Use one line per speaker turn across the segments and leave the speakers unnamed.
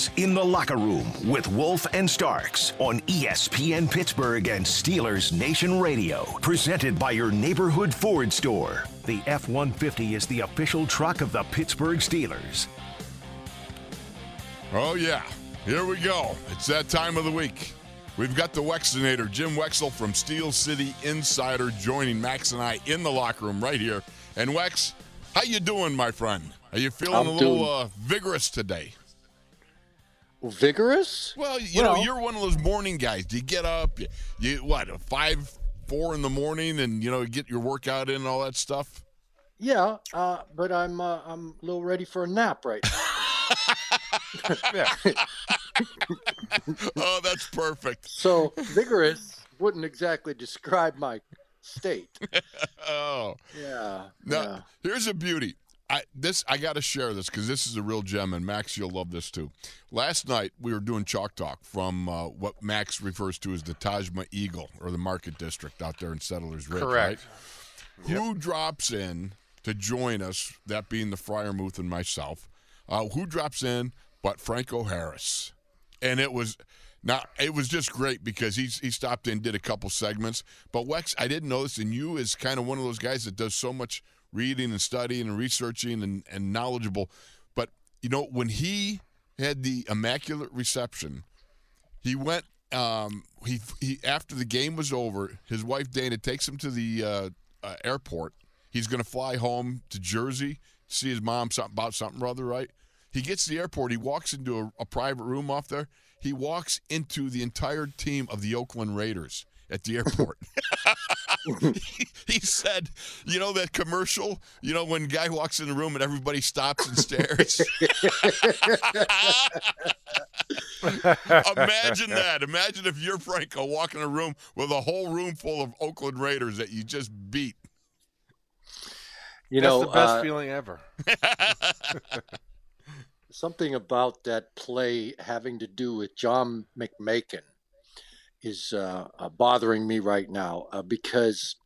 is In the Locker Room with Wolf and Starks on ESPN Pittsburgh and Steelers Nation Radio. Presented by your neighborhood Ford store. The F 150 is the official truck of the Pittsburgh Steelers.
Oh, yeah. Here we go. It's that time of the week. We've got the Wexinator, Jim Wexell from Steel City Insider, joining Max and I in the locker room right here. And Wex, how you doing, my friend? Are you feeling
I'm
a little
doing-
uh, vigorous today?
Vigorous?
Well, you know, you're one of those morning guys. Do you get up? You, you what? Five, four in the morning, and you know, get your workout in and all that stuff.
Yeah, uh, but I'm uh, I'm a little ready for a nap right now.
oh, that's perfect.
So vigorous wouldn't exactly describe my state.
Oh.
Yeah.
Now,
yeah.
here's a beauty. I this I got to share this because this is a real gem, and Max, you'll love this too. Last night we were doing chalk talk from uh, what Max refers to as the Tajma Eagle or the Market District out there in Settlers Ridge.
Correct.
Right? Who drops in to join us? That being the Freiermuth and myself. Uh, who drops in but Franco Harris? And it was. Now it was just great because he's he stopped in, and did a couple segments. But Wex, I didn't know this, and you is kind of one of those guys that does so much reading and studying and researching and, and knowledgeable. But you know, when he had the immaculate reception, he went. Um, he he after the game was over, his wife Dana takes him to the uh, uh, airport. He's going to fly home to Jersey see his mom something about something or other, right? He gets to the airport. He walks into a, a private room off there. He walks into the entire team of the Oakland Raiders at the airport. he, he said, you know that commercial, you know when guy walks in the room and everybody stops and stares. Imagine that. Imagine if you're Franco walking in a room with a whole room full of Oakland Raiders that you just beat.
You
That's
know,
the best
uh,
feeling ever.
something about that play having to do with John McMakin is uh, uh, bothering me right now uh, because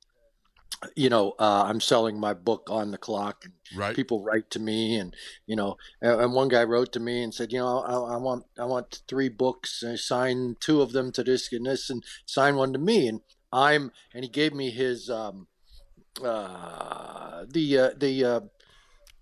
you know uh, I'm selling my book on the clock and
Right.
people write to me and you know and, and one guy wrote to me and said you know I, I want I want three books and sign two of them to this and this and sign one to me and I'm and he gave me his um uh the uh, the uh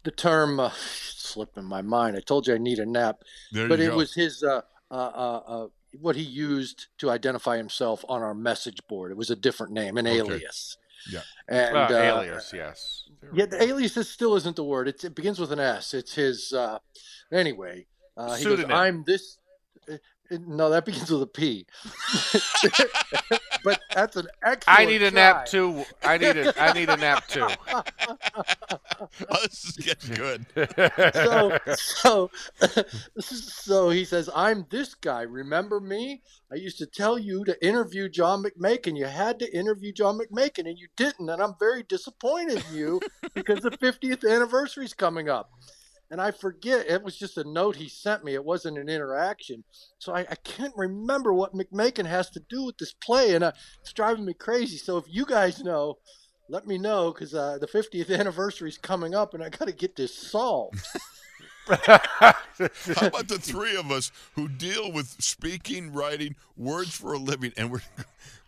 the term uh, slipping my mind I told you I need a nap
There
but it
go.
was his uh, uh, uh, uh, what he used to identify himself on our message board. It was a different name, an
Okay.
alias.
Yeah.
And
Uh,
uh,
alias, yes.
Yeah, the alias is, still isn't the word. It's, it begins with an S. It's his. Uh, anyway, uh, he goes, "I'm this." No, that begins with a P. but that's an excellent.
I need a
try.
nap too. I need a I need a nap too.
Oh, this is getting good.
so so so he says i'm this guy remember me i used to tell you to interview john mcmakin you had to interview john mcmakin and you didn't and i'm very disappointed in you because the 50th anniversary is coming up and i forget it was just a note he sent me it wasn't an interaction so i, I can't remember what mcmakin has to do with this play and uh, it's driving me crazy so if you guys know let me know because uh, the 50th anniversary is coming up and I got to get this solved.
How about the three of us who deal with speaking, writing, words for a living, and we're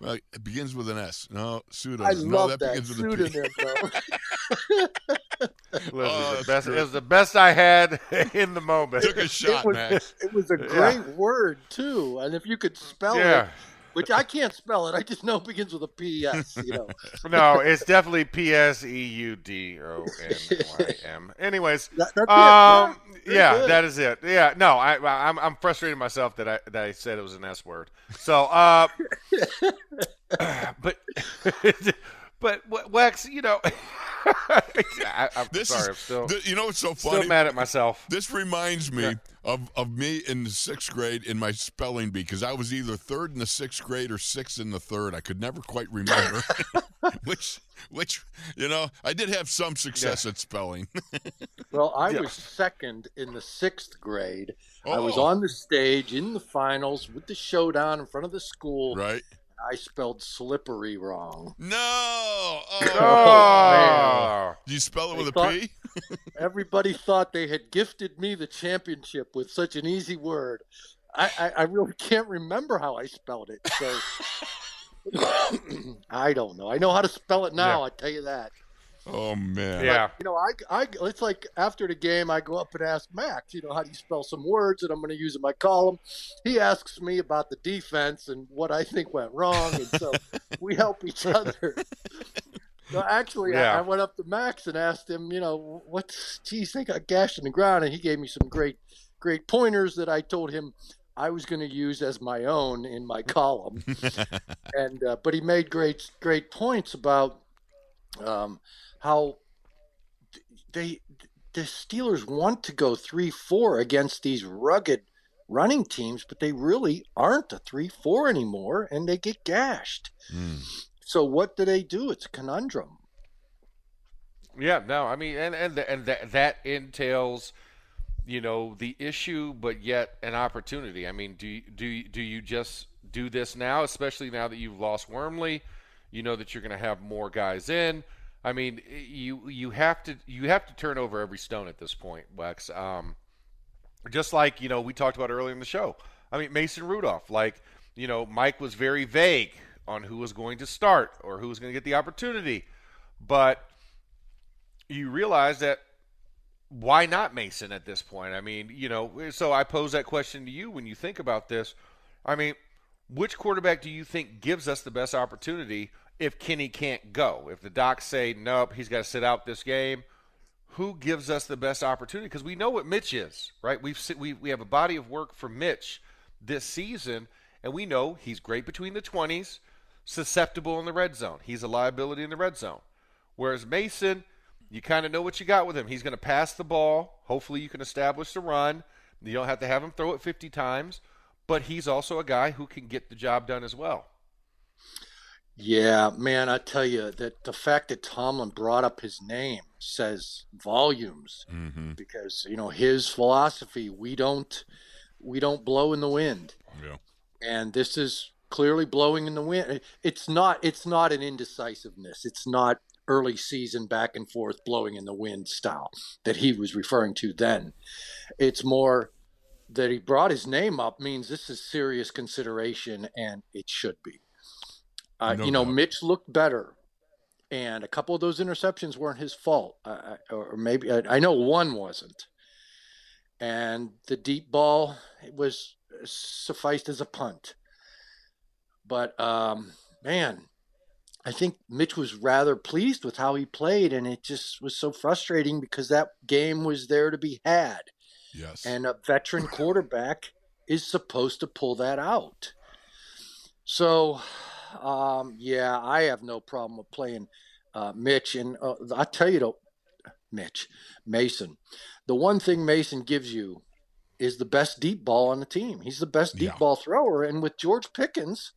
well, it begins with an S. No, pseudo.
I
no,
love
that,
that,
begins with a P.
pseudonym, though.
It
Oh,
was, the best, it was the best I had in the moment.
Took a shot,
it, was,
Max.
it was a great word, too. And if you could spell
Yeah.
it, which I can't spell it, I just know it begins with a P-S, you know.
No, it's definitely P S E U D O N Y M. Anyways,
That-
um, yeah,
good.
that is it. Yeah, no, I, I- I'm I'm frustrated myself that I that I said it was an S word. So, uh, but but Wex, you know, I, I'm
This
sorry,
is,
I'm still
th- you know what's so funny.
still
funny?
mad at myself.
This reminds me of, of me in the sixth grade in my spelling bee because I was either third in the sixth grade or sixth in the third. I could never quite remember which which you know I did have some success at spelling.
Well, I
Yeah.
was second in the sixth grade. I was
Oh.
on the stage in the finals with the showdown in front of the school.
right?
I spelled slippery wrong.
No. Oh.
Oh,
Did you spell it
They
with a
thought-
P?
Everybody thought they had gifted me the championship with such an easy word. I, I, I really can't remember how I spelled it. So I don't know. I know how to spell it now.
Yeah.
I tell you that.
Oh man.
Yeah.
You know, I, I, it's like after the game, I go up and ask Max, you know, how do you spell some words that I'm going to use in my column? He asks me about the defense and what I think went wrong. And so we help each other. So actually,
Yeah.
I, I went up to Max and asked him, you know, what's, geez, they got gashed in the ground. And he gave me some great, great pointers that I told him I was going to use as my own in my column. and, uh, but he made great, great points about, um, how they the Steelers want to go three four against these rugged running teams, but they really aren't a three four anymore, and they get gashed.
Mm.
So what do they do? It's a conundrum.
Yeah, no, I mean, and and and that that entails, you know, the issue, but yet an opportunity. I mean, do you, do do you just do this now, especially now that you've lost Wormley? You know that you're going to have more guys in. I mean, you you have to you have to turn over every stone at this point, Wex. Um, just like you know we talked about earlier in the show. I mean, Mason Rudolph, like you know, Mike was very vague on who was going to start or who was going to get the opportunity, but you realize that why not Mason at this point? I mean, you know, so I pose that question to you when you think about this. I mean, which quarterback do you think gives us the best opportunity if Kenny can't go? If the docs say, nope, he's got to sit out this game, who gives us the best opportunity? Because we know what Mitch is, right? We've we, we have a body of work for Mitch this season, and we know he's great between the 20s, susceptible in the red zone. He's a liability in the red zone. Whereas Mason, you kind of know what you got with him. He's going to pass the ball. Hopefully, you can establish the run. You don't have to have him throw it 50 times, but he's also a guy who can get the job done as well.
Yeah, man, I tell you that the fact that Tomlin brought up his name says volumes
Mm-hmm.
because you know his philosophy. We don't we don't blow in the wind.
Yeah.
and this is clearly blowing in the wind. It's not. It's not an indecisiveness. It's not early season back and forth blowing in the wind style that he was referring to then. It's more that he brought his name up means this is serious consideration, and it should be. Uh,
No
you know,
doubt.
Mitch looked better, and a couple of those interceptions weren't his fault, uh, or maybe I, I know one wasn't. And the deep ball it was sufficed as a punt. But um, man, I think Mitch was rather pleased with how he played, and it just was so frustrating because that game was there to be had,
Yes.
and a veteran quarterback is supposed to pull that out. So, um, yeah, I have no problem with playing uh, Mitch, and uh, I tell you, though, Mitch Mason, the one thing Mason gives you is the best deep ball on the team. He's the best deep
Yeah.
ball thrower, and with George Pickens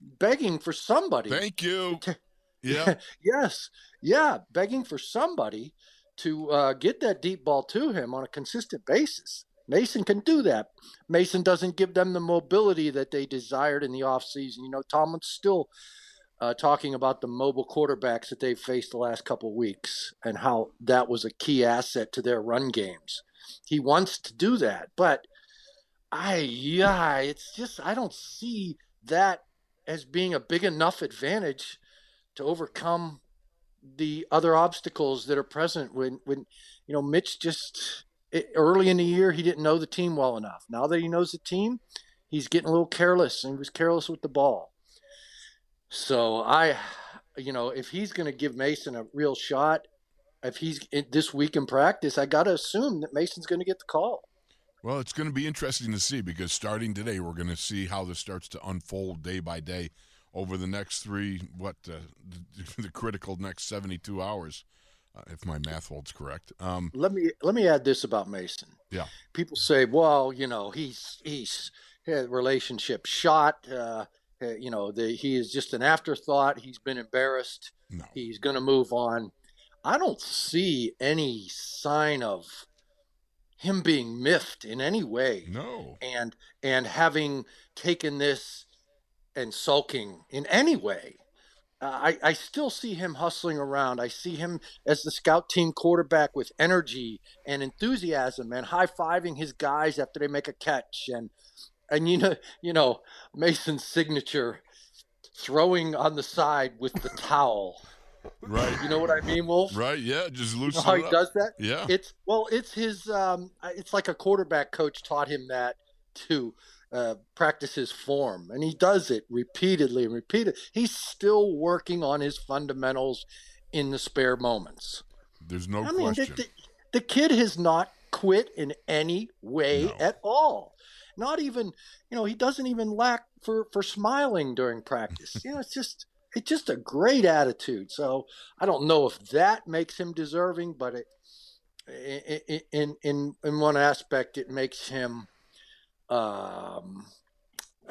begging for somebody,
Thank you.
to-
Yeah.
yes, yeah, begging for somebody to uh, get that deep ball to him on a consistent basis. Mason can do that. Mason doesn't give them the mobility that they desired in the offseason. You know, Tomlin's still uh, talking about the mobile quarterbacks that they've faced the last couple weeks and how that was a key asset to their run games. He wants to do that, but I, yeah, it's just, I don't see that as being a big enough advantage to overcome the other obstacles that are present when when you know Mitch just it, early in the year he didn't know the team well enough. Now that he knows the team, he's getting a little careless and he was careless with the ball. So I you know, if he's going to give Mason a real shot, if he's in, this week in practice, I got to assume that Mason's going to get the call.
Well, it's going to be interesting to see because starting today, we're going to see how this starts to unfold day by day over the next three, what, uh, the, the critical next 72 hours, uh, if my math holds correct. Um,
Let me let me add this about Mason.
Yeah.
People say, well, you know, he's he's had relationship shot. Uh, uh, you know, the, he is just an afterthought. He's been embarrassed.
no.
He's going to move on. I don't see any sign of him being miffed in any way
No.
and and having taken this and sulking in any way. I, I still see him hustling around. I see him as the scout team quarterback with energy and enthusiasm and high fiving his guys after they make a catch and and you know you know Mason's signature throwing on the side with the towel.
Right.
You know what I mean, Wolf?
Right. Yeah. Just
You know how he
up.
does that?
Yeah.
It's well, it's his. Um, it's like a quarterback coach taught him that to uh, practice form, and he does it repeatedly and repeated. He's still working on his fundamentals in the spare moments.
There's no
I mean, the,
question.
the, the kid has not quit in any way
No.
at all. Not even, you know, he doesn't even lack for for smiling during practice. you know, it's just it's just a great attitude. So I don't know if that makes him deserving, but it in in in, in one aspect it makes him. Um,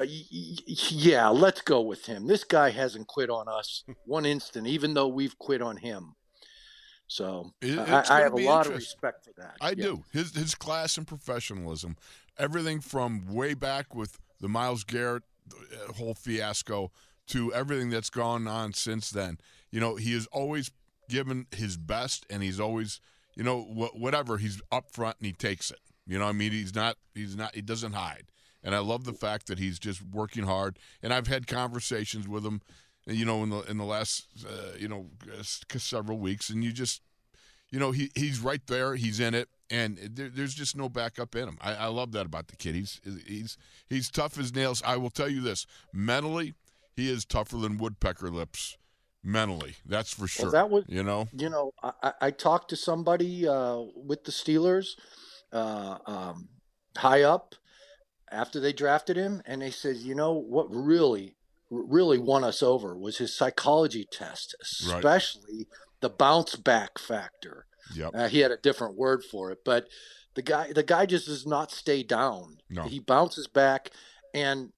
yeah, let's go with him. This guy hasn't quit on us one instant, even though we've quit on him. So I, I have a lot of respect for that.
I
Yeah.
do. His his class and professionalism, everything from way back with the Myles Garrett uh, whole fiasco to everything that's gone on since then. You know, he has always given his best, and he's always, you know, wh- whatever he's up front and he takes it. You know, I mean, he's not, he's not, he doesn't hide. And I love the fact that he's just working hard. And I've had conversations with him, you know, in the in the last, uh, you know, several weeks, and you just you know, he he's right there. He's in it, and there, there's just no backup in him. I, I love that about the kid. He's he's he's tough as nails. I will tell you this: mentally, he is tougher than woodpecker lips. Mentally, that's for sure.
that was-
you know,
you know, I, I- I talked to somebody uh, with the Steelers uh, um, high up after they drafted him, and they said, you know, what really, really won us over was his psychology test,
Right.
especially the bounce back factor.
yep,
Uh, he had a different word for it, but the guy, the guy just does not stay down.
No.
He bounces back, and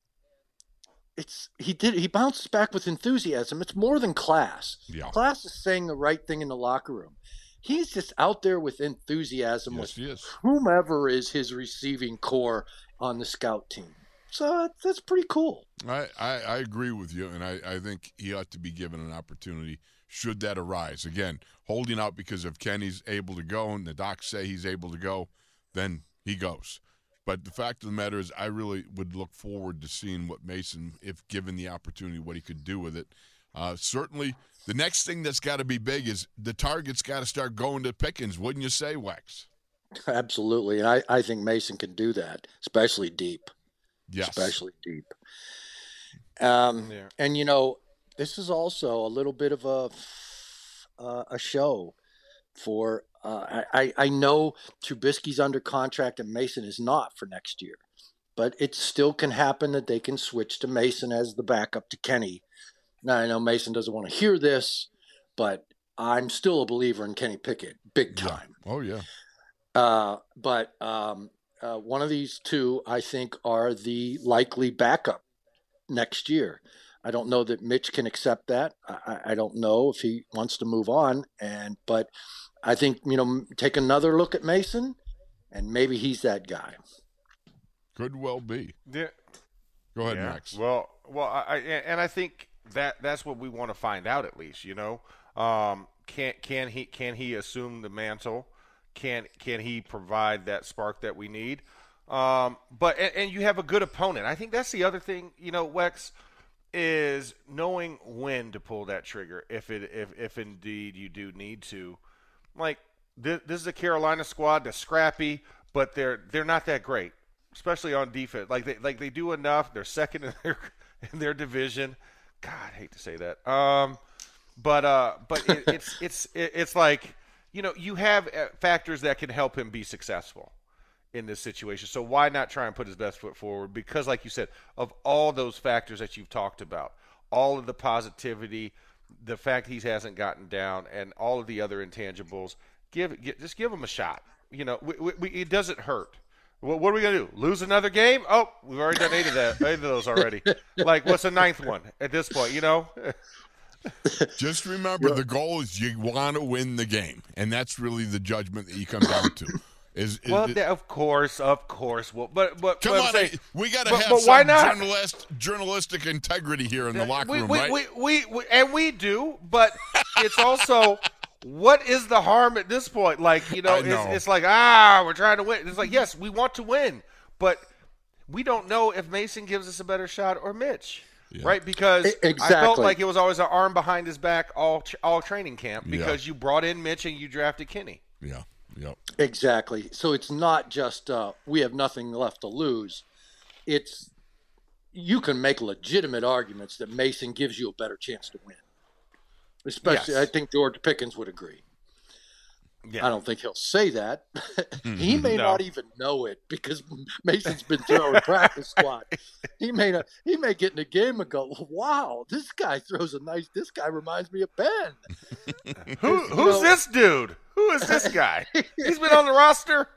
it's he did he bounces back with enthusiasm. It's more than class.
yeah,
Class is saying the right thing in the locker room. He's just out there with enthusiasm
yes,
with
is.
whomever is his receiving corps on the scout team. So that's- that's pretty cool.
I, I, I agree with you, and I, I think he ought to be given an opportunity should that arise. Again, holding out because if Kenny's able to go and the docs say he's able to go, then he goes. But the fact of the matter is, I really would look forward to seeing what Mason, if given the opportunity, what he could do with it. Uh, certainly, the next thing that's got to be big is the target's got to start going to Pickens, wouldn't you say, Wex?
Absolutely. And I, I think Mason can do that, especially deep.
Yes.
Especially deep. Um,
Yeah.
And, you know, this is also a little bit of a, uh, a show for. Uh, I, I know Trubisky's under contract and Mason is not for next year, but it still can happen that they can switch to Mason as the backup to Kenny. Now, I know Mason doesn't want to hear this, but I'm still a believer in Kenny Pickett, big
Yeah.
time.
Oh, yeah.
Uh, but um, uh, one of these two, I think, are the likely backup next year. I don't know that Mitch can accept that. I, I- I don't know if he wants to move on. And but I think you know, take another look at Mason, and maybe he's that guy.
Could well be.
Yeah.
Go ahead,
yeah.
Max.
Well, well, I, I and I think that that's what we want to find out at least. You know, um, can can he can he assume the mantle? Can can he provide that spark that we need? Um, but and, and you have a good opponent. I think that's the other thing. You know, Wex is knowing when to pull that trigger if it if if indeed you do need to. Like this, this is a Carolina squad that's scrappy, but they're they're not that great, especially on defense. Like they like they do enough. They're second in their in their division. God, I hate to say that. Um, but uh, but it, it's it's it's like you know you have uh, factors that can help him be successful in this situation. So why not try and put his best foot forward? Because, like you said, of all those factors that you've talked about, all of the positivity, the fact he hasn't gotten down, and all of the other intangibles, give, gi- just give him a shot. You know, we, we, it doesn't hurt. What, what are we gonna do? Lose another game? Oh, we've already done eight of that, eight of those already. like, what's the ninth one at this point? You know,
Just remember, the goal is you want to win the game, and that's really the judgment that you come down to. Is, is
Well,
it-
of course, of course. Well, but but
come
but
on,
saying-
we got to
but-
have
but
some
why not?
journalist, journalistic integrity here in the locker
we,
room,
we,
right?
we, we, we, and we do, but it's also what is the harm at this point? Like you know,
I
it's, it's like ah, we're trying to win. It's like yes, we want to win, but we don't know if Mason gives us a better shot or Mitch. Right, because I felt like it was always an arm behind his back all tr- all training camp because you brought in Mitch and you drafted Kenny.
yeah, yeah.
Exactly. So it's not just uh, we have nothing left to lose. It's you can make legitimate arguments that Mason gives you a better chance to win. Especially,
Yes.
I think George Pickens would agree.
Yeah.
I don't think he'll say that. he may
No.
not even know it because Mason's been throwing practice squad. He may not, he may get in the game and go, "Wow, this guy throws a nice. This guy reminds me of Ben."
Who, who's
know-
this dude? Who is this guy? He's been on the roster.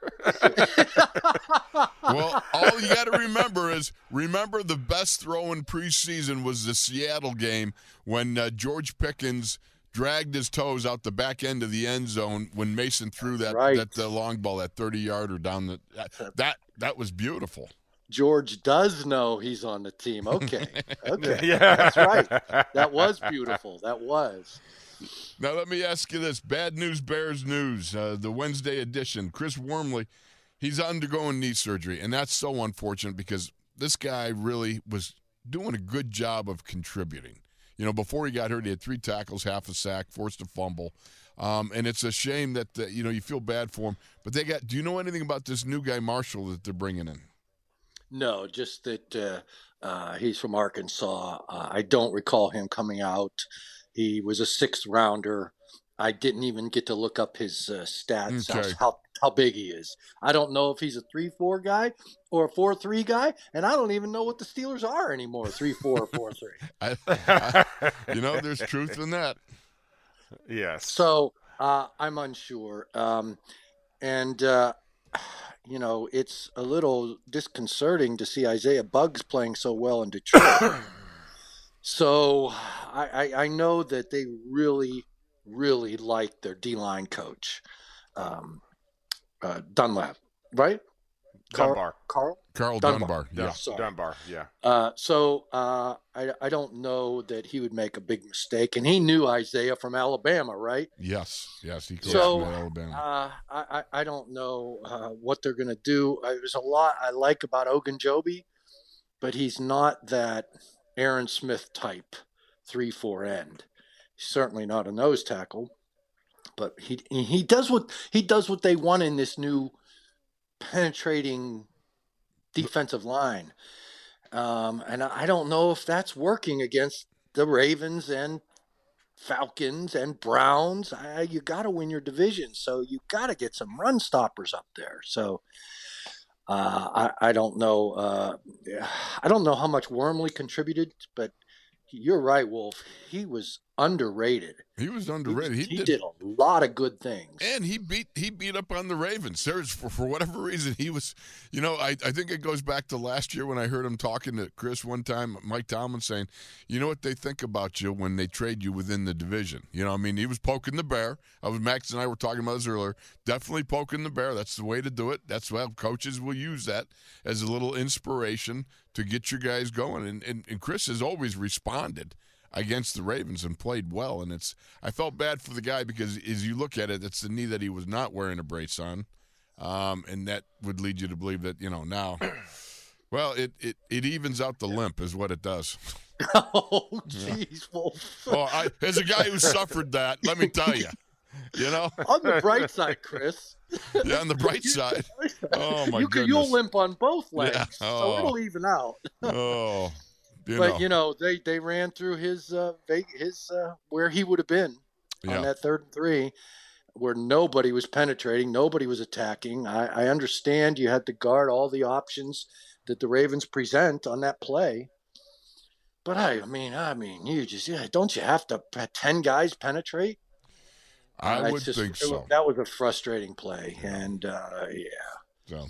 Well, all you got to remember is remember the best throw in preseason was the Seattle game when uh, George Pickens dragged his toes out the back end of the end zone when Mason threw that
Right.
that uh, long ball, that thirty yarder down the that, that that was beautiful.
George does know he's on the team. Okay, okay,
Yeah.
that's right. That was beautiful. That was.
Now let me ask you this: bad news, Bears news. Uh, the Wednesday edition. Chris Wormley, he's undergoing knee surgery, and that's so unfortunate because this guy really was doing a good job of contributing. You know, before he got hurt, he had three tackles, half a sack, forced a fumble, um, and it's a shame that uh, you know you feel bad for him. But they got. Do you know anything about this new guy Marshall that they're bringing in?
No, just that uh, uh, he's from Arkansas. Uh, I don't recall him coming out. He was a sixth rounder. I didn't even get to look up his uh, stats,
Okay.
how, how big he is. I don't know if he's a 3 4 guy or a 4 3 guy, and I don't even know what the Steelers are anymore 3 4 or 4 3.
I, I- you know, there's truth in that.
yes.
So uh, I'm unsure. Um, and, uh, you know, it's a little disconcerting to see Isaiah Buggs playing so well in Detroit. so I, I, I know that they really, really like their D line coach, um, uh, Dunlap, right? Karl-
Dunbar.
Karl?
Karl
Dunbar.
Dunbar. Yeah.
sorry.
Dunbar. Yeah.
Uh, so uh, I, I don't know that he would make a big mistake. And he knew Isaiah from Alabama, right?
Yes. Yes. He coached
So,
in Alabama.
Uh, I, I I don't know uh, what they're going to do. Uh, there's a lot I like about Ogunjobi, but he's not that Aaron Smith type three four end. He's certainly not a nose tackle, but he he does what he does what they want in this new penetrating defensive line. Um, and I don't know if that's working against the Ravens and Falcons and Browns. I, you got to win your division, so you got to get some run stoppers up there. So uh, I, I don't know. Uh, I don't know how much Wormley contributed, but you're right, Wolf. He was underrated.
he was
He,
underrated.
he did a lot of good things.
And he beat he beat up on the Ravens. There's for, for whatever reason he was, you know, I, I think it goes back to last year when I heard him talking to Chris one time, Mike Tomlin saying, you know what they think about you when they trade you within the division. You know, I mean, he was poking the bear. I was Max and I were talking about this earlier. Definitely poking the bear. That's the way to do it. That's why coaches will use that as a little inspiration to get your guys going. And and, and Chris has always responded against the Ravens and played well. And it's I felt bad for the guy because as you look at it, it's the knee that he was not wearing a brace on, um, and that would lead you to believe that you know now. Well, it, it, it evens out the limp, is what it does.
oh, jeez, Wolf.
Well, I, as a guy who suffered that, let me tell you, you know,
On the bright side, Chris.
yeah, on the bright side, oh my
you can,
goodness,
you'll limp on both legs,
Yeah.
so
Oh.
it'll even out.
oh, you
but
know,
you know, they they ran through his uh, his uh, where he would have been
yeah.
on that third and three, where nobody was penetrating, nobody was attacking. I, I understand you had to guard all the options that the Ravens present on that play. But I, I mean, I mean, you just yeah, don't you have to have ten guys penetrate?
I would
just-
think
it
so.
that was a frustrating play, and uh, yeah.
So,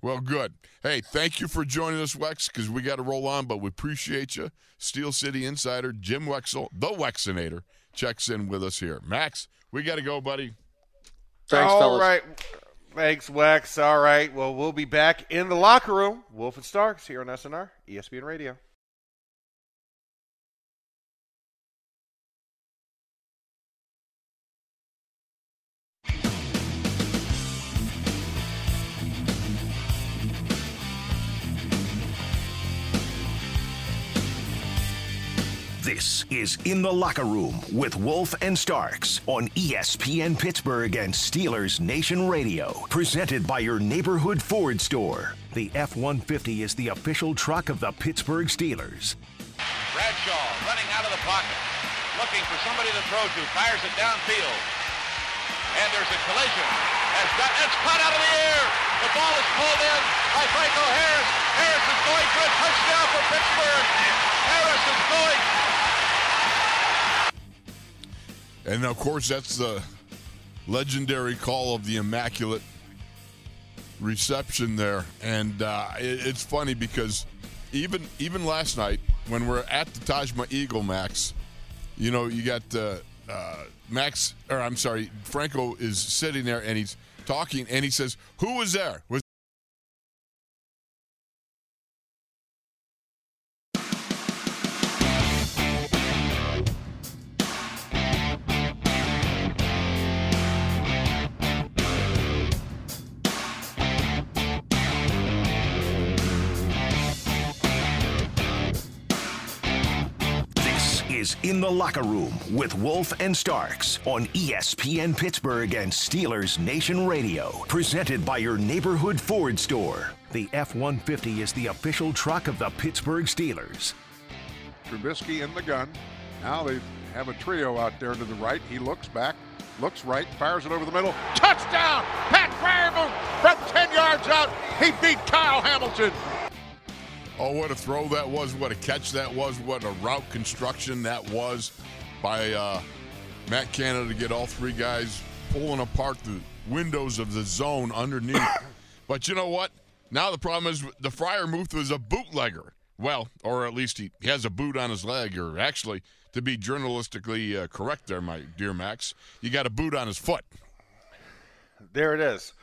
well, good. Hey, thank you for joining us, Wex, because we got to roll on, but we appreciate you. Steel City Insider Jim Wexell, the Wexinator, checks in with us here. Max, we got to go, buddy.
Thanks,
All
fellas.
right. Thanks, Wex. All right. Well, we'll be back in the locker room. Wolf and Starks here on SNR, ESPN Radio.
This is In the Locker Room with Wolf and Starks on ESPN Pittsburgh and Steelers Nation Radio. Presented by your neighborhood Ford store. The F 150 is the official truck of the Pittsburgh Steelers.
Bradshaw running out of the pocket, looking for somebody to throw to, fires it downfield. And there's a collision. Has got, it's caught out of the air. The ball is pulled in by Franco Harris. Harris is going for a touchdown for Pittsburgh. Harris is going
And of course, that's the legendary call of the immaculate reception there. And uh, it, it's funny because even even last night when we're at the Taj Mahal Eagle, Max, you know, you got uh, uh, Max, or I'm sorry, Franco is sitting there and he's talking, and he says, "Who was there? Was
is In the Locker Room with Wolf and Starks on ESPN Pittsburgh and Steelers Nation Radio. Presented by your neighborhood Ford store. The F 150 is the official truck of the Pittsburgh Steelers.
Trubisky in the gun. Now they have a trio out there to the right. He looks back, looks right, fires it over the middle. Touchdown! Pat Freiermuth from 10 yards out. He beat Kyle Hamilton.
Oh, what a throw that was. What a catch that was. What a route construction that was by uh, Matt Canada to get all three guys pulling apart the windows of the zone underneath. but you know what? Now the problem is the Freiermuth was a bootlegger. Well, or at least he, he has a boot on his leg, or actually, to be journalistically uh, correct there, my dear Max, you got a boot on his foot.
There it is.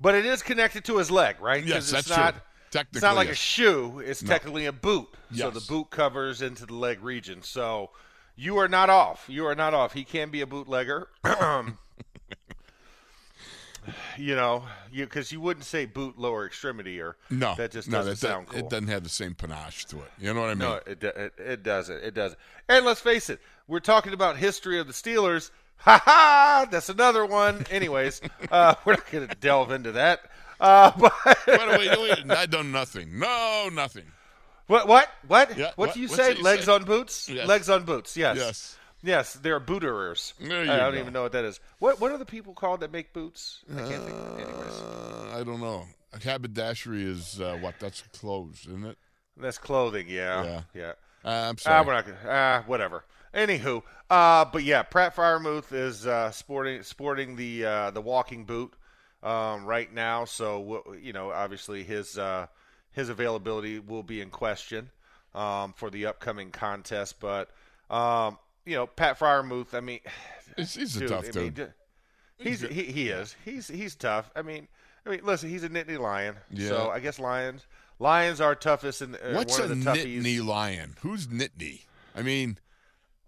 But it is connected to his leg, right?
Yes, that's
not,
true. Technically,
it's not like
yes.
a shoe. It's
No.
technically a boot. So the boot covers into the leg region. So you are not off. You are not off. He can be a bootlegger. you know, you because you wouldn't say boot lower extremity or
No,
that just doesn't
that,
sound cool.
It doesn't have the same panache to it. You know what I mean?
No, it, it it doesn't. It doesn't. And let's face it, we're talking about history of the Steelers. Ha ha! That's another one. Anyways, uh, we're not going to delve into that. Uh, but
wait, wait, wait, I done nothing. No, nothing.
what? What? What?
Yeah,
what
what-
do you say?
you
Legs
say?
on boots.
Yes.
Legs on boots. Yes.
Yes.
Yes, they're booterers. I don't
go.
even know what that is. What What are the people called that make boots? I can't think of. Anyways,
Uh, I don't know. A Haberdashery is uh, what? That's clothes, isn't it?
that's clothing. Yeah.
Yeah.
Yeah.
Uh, I'm
Ah,
sorry.
we're not gonna. Ah, whatever. Anywho, uh, but yeah, Pat Freiermuth is uh, sporting sporting the uh, the walking boot um, right now. So you know, obviously his uh, his availability will be in question um, for the upcoming contest. But um, you know, Pat Freiermuth. I mean,
He's- he's a tough
I mean,
dude.
d- He's he, he is he's he's tough. I mean, I mean, listen, he's a Nittany Lion.
Yeah.
So I guess lions lions are toughest and uh,
What's
one
a
of the toughies.
Nittany lion? Who's Nittany? I mean,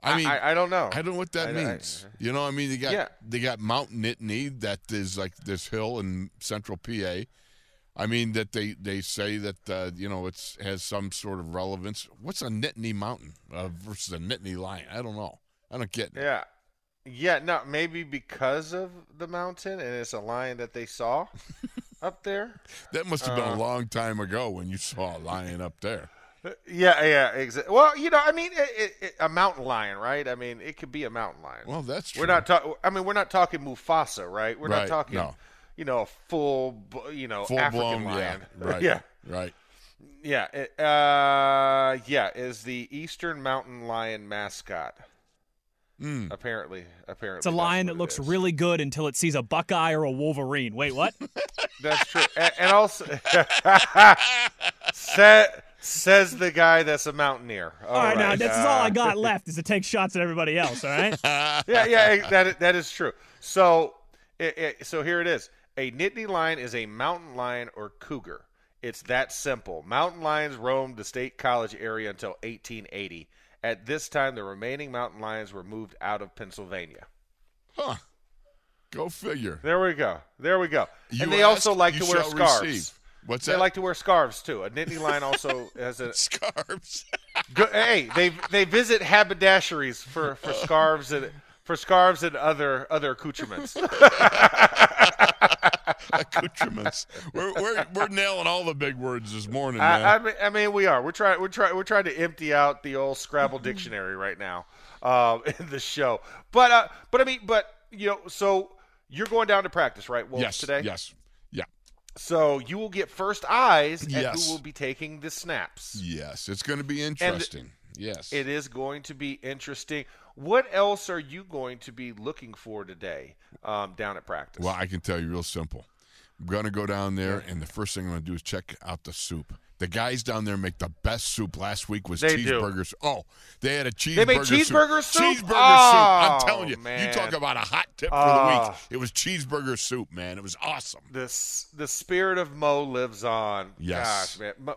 I mean,
I, I don't know.
I don't know what that
I- I-
means. you know, I mean, they got
Yeah.
they got Mount Nittany that is like this hill in central PA. I mean that they they say that uh, you know it's has some sort of relevance. What's a Nittany mountain uh, versus a Nittany lion? I don't know. I don't get it.
Yeah. Yeah, no, maybe because of the mountain and it's a lion that they saw up there.
That must have been
Uh.
a long time ago when you saw a lion up there.
Yeah, yeah, exactly. Well, you know, I mean, it, it, it, a mountain lion, right? I mean, it could be a mountain lion.
Well, that's true.
we're not talking. I mean, we're not talking Mufasa, right? We're
Right,
not talking,
no.
you know, a full, you know,
full
African
blown.
lion.
Yeah, right.
yeah,
right.
yeah. It, uh, yeah, is the Eastern Mountain Lion mascot.
Mm.
Apparently, apparently,
It's a lion that looks
is.
really good until it sees a Buckeye or a Wolverine. Wait, what?
That's true. and, and also, sa- says the guy that's a mountaineer.
all right, now
right.
this is all I
Uh,
got left is to take shots at everybody else. All right.
Yeah, yeah, that that is true. So, it, it, so here it is. A Nittany lion is a mountain lion or cougar. It's that simple. Mountain lions roamed the state college area until 1880. At this time, the remaining mountain lions were moved out of Pennsylvania.
Huh. Go figure.
There we go. There we go.
You
and they
ask,
also like to wear
shall
scarves.
receive. What's that?
They
that?
like to wear scarves too. A Nittany line also has a.
scarves.
Go, hey, they they visit haberdasheries for, for scarves and for scarves and other other accoutrements.
Accoutrements. we're, we're we're nailing all the big words this morning, man.
I, I mean, I mean, we are. We're trying. We're trying. We're trying to empty out the old Scrabble dictionary right now um, in the show. But uh, but I mean, but you know, so you're going down to practice, right? Wolf,
yes.
today.
Yes.
So you will get first eyes at
Yes.
who will be taking the snaps.
Yes. It's going to be interesting. yes.
It is going to be interesting. What else are you going to be looking for today um, down at practice?
Well, I can tell you real simple. I'm going to go down there, and the first thing I'm going to do is check out the soup. The guys down there make the best soup. Last week was
They do.
cheeseburgers. Oh, they had a cheeseburger
They made
soup.
cheeseburger soup?
Cheeseburger
Oh,
soup. I'm telling you.
man.
You talk about a hot tip for the
Ah.
week. It was cheeseburger soup, man. It was awesome.
this the spirit of Mo lives on.
Yes.
Gosh, man, Mo-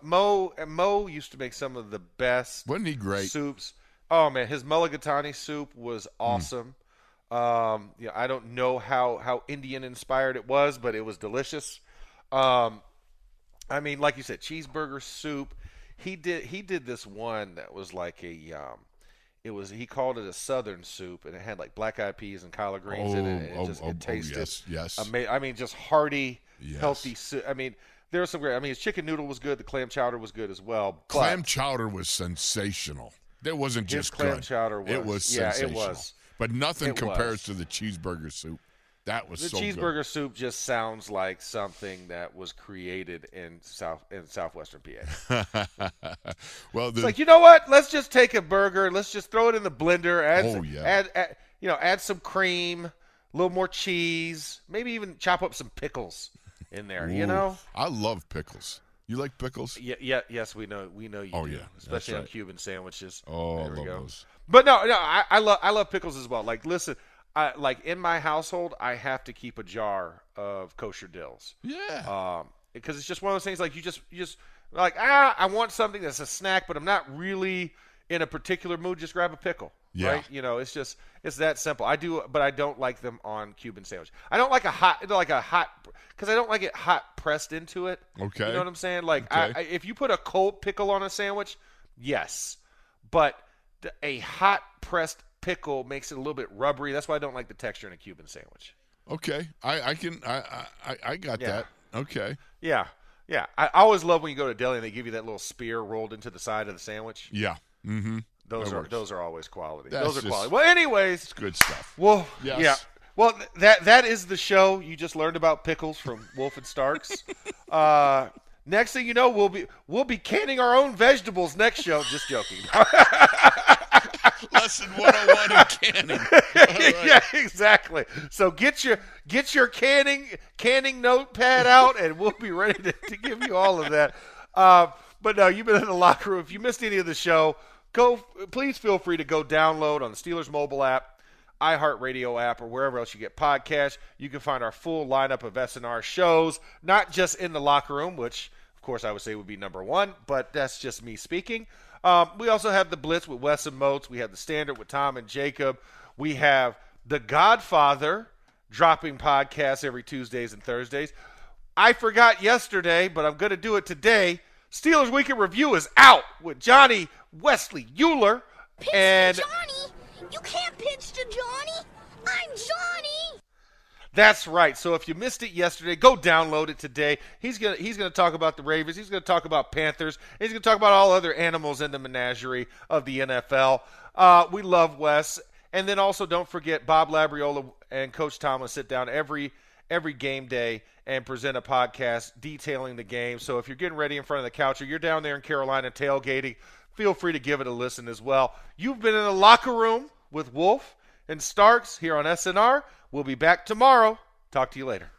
Mo Mo used to make some of the best
Wasn't he great?
soups. Oh man, his mulligatawny soup was
Hmm.
awesome. Um, you know, I don't know how how Indian inspired it was, but it was delicious. Um, I mean, like you said, cheeseburger soup. He did he did this one that was like a um, it was he called it a southern soup, and it had like black eyed peas and collard greens in it. And it
Oh,
just
oh, oh,
it tasted
yes, yes.
ama- I mean, just hearty,
Yes.
healthy soup. I mean, there was some great. I mean, his chicken noodle was good. The clam chowder was good as well.
Clam chowder was sensational. It wasn't just
clam
good.
chowder
It
was-
was
yeah, it
sensational.
was.
But nothing
It
compares
was.
to the cheeseburger soup. That was
The
so good.
cheeseburger soup just sounds like something that was created in south in southwestern PA.
well, the,
It's like you know what? Let's just take a burger. Let's just throw it in the blender. Add,
Oh, yeah.
add, add you know, add some cream, a little more cheese, maybe even chop up some pickles in there. You know?
I love pickles. You like pickles?
Yeah, yeah, yes, we know, we know you
Oh,
do,
yeah,
especially on. Cuban sandwiches.
Oh, I
There we
love
go.
those.
But no, no, I, I love, I love pickles as well. Like, listen, I, like in my household, I have to keep a jar of kosher dills.
Yeah.
um, because it's just one of those things like you just you just like ah I want something that's a snack, but I'm not really in a particular mood. Just grab a pickle,
Yeah.
right? You know, it's just it's that simple. I do, but I don't like them on Cuban sandwich. I don't like a hot like a hot because I don't like it hot pressed into it.
Okay.
you know what I'm saying? Like I,
Okay.
I, if you put a cold pickle on a sandwich, yes, but a hot pressed pickle makes it a little bit rubbery. That's why I don't like the texture in a Cuban sandwich.
okay. I, I can. I, I, I- got
Yeah.
that. Okay.
Yeah, yeah. I I always love when you go to deli and they give you that little spear rolled into the side of the sandwich.
Yeah. Mm-hmm.
Those
That
are
works.
those are always quality.
That's
those are
just-
quality. Well, anyways,
Good stuff.
well,
Yes.
yeah. Well, that that is the show. You just learned about pickles from Wolf and Starks. uh, next thing you know, we'll be we'll be canning our own vegetables next show. Just joking.
Lesson 101 in canning. Right.
yeah, exactly. So get your get your canning canning notepad out, and we'll be ready to, to give you all of that. Uh, but no, you've been in the locker room. If you missed any of the show, go. Please feel free to go download on the Steelers mobile app, iHeartRadio app, or wherever else you get podcasts. You can find our full lineup of SNR shows, not just in the locker room, which of course I would say would be number one, but that's just me speaking. Um, we also have the Blitz with Wes and Moats. We have the Standard with Tom and Jacob. We have the Godfather dropping podcasts every Tuesdays and Thursdays. I forgot yesterday, but I'm going to do it today. Steelers Weekend Review is out with Johnny Wesley Uhler.
Pitch
and
to Johnny? You can't pitch to Johnny. I'm Johnny.
That's right. So if you missed it yesterday, go download it today. He's gonna he's gonna talk about the Ravens. He's gonna talk about Panthers. He's gonna talk about all other animals in the menagerie of the NFL. Uh, we love Wes, and then also don't forget Bob Labriola and Coach Thomas sit down every every game day and present a podcast detailing the game. So if you're getting ready in front of the couch or you're down there in Carolina tailgating, feel free to give it a listen as well. You've been in the locker room with Wolf and Starks here on SNR. We'll be back tomorrow. Talk to you later.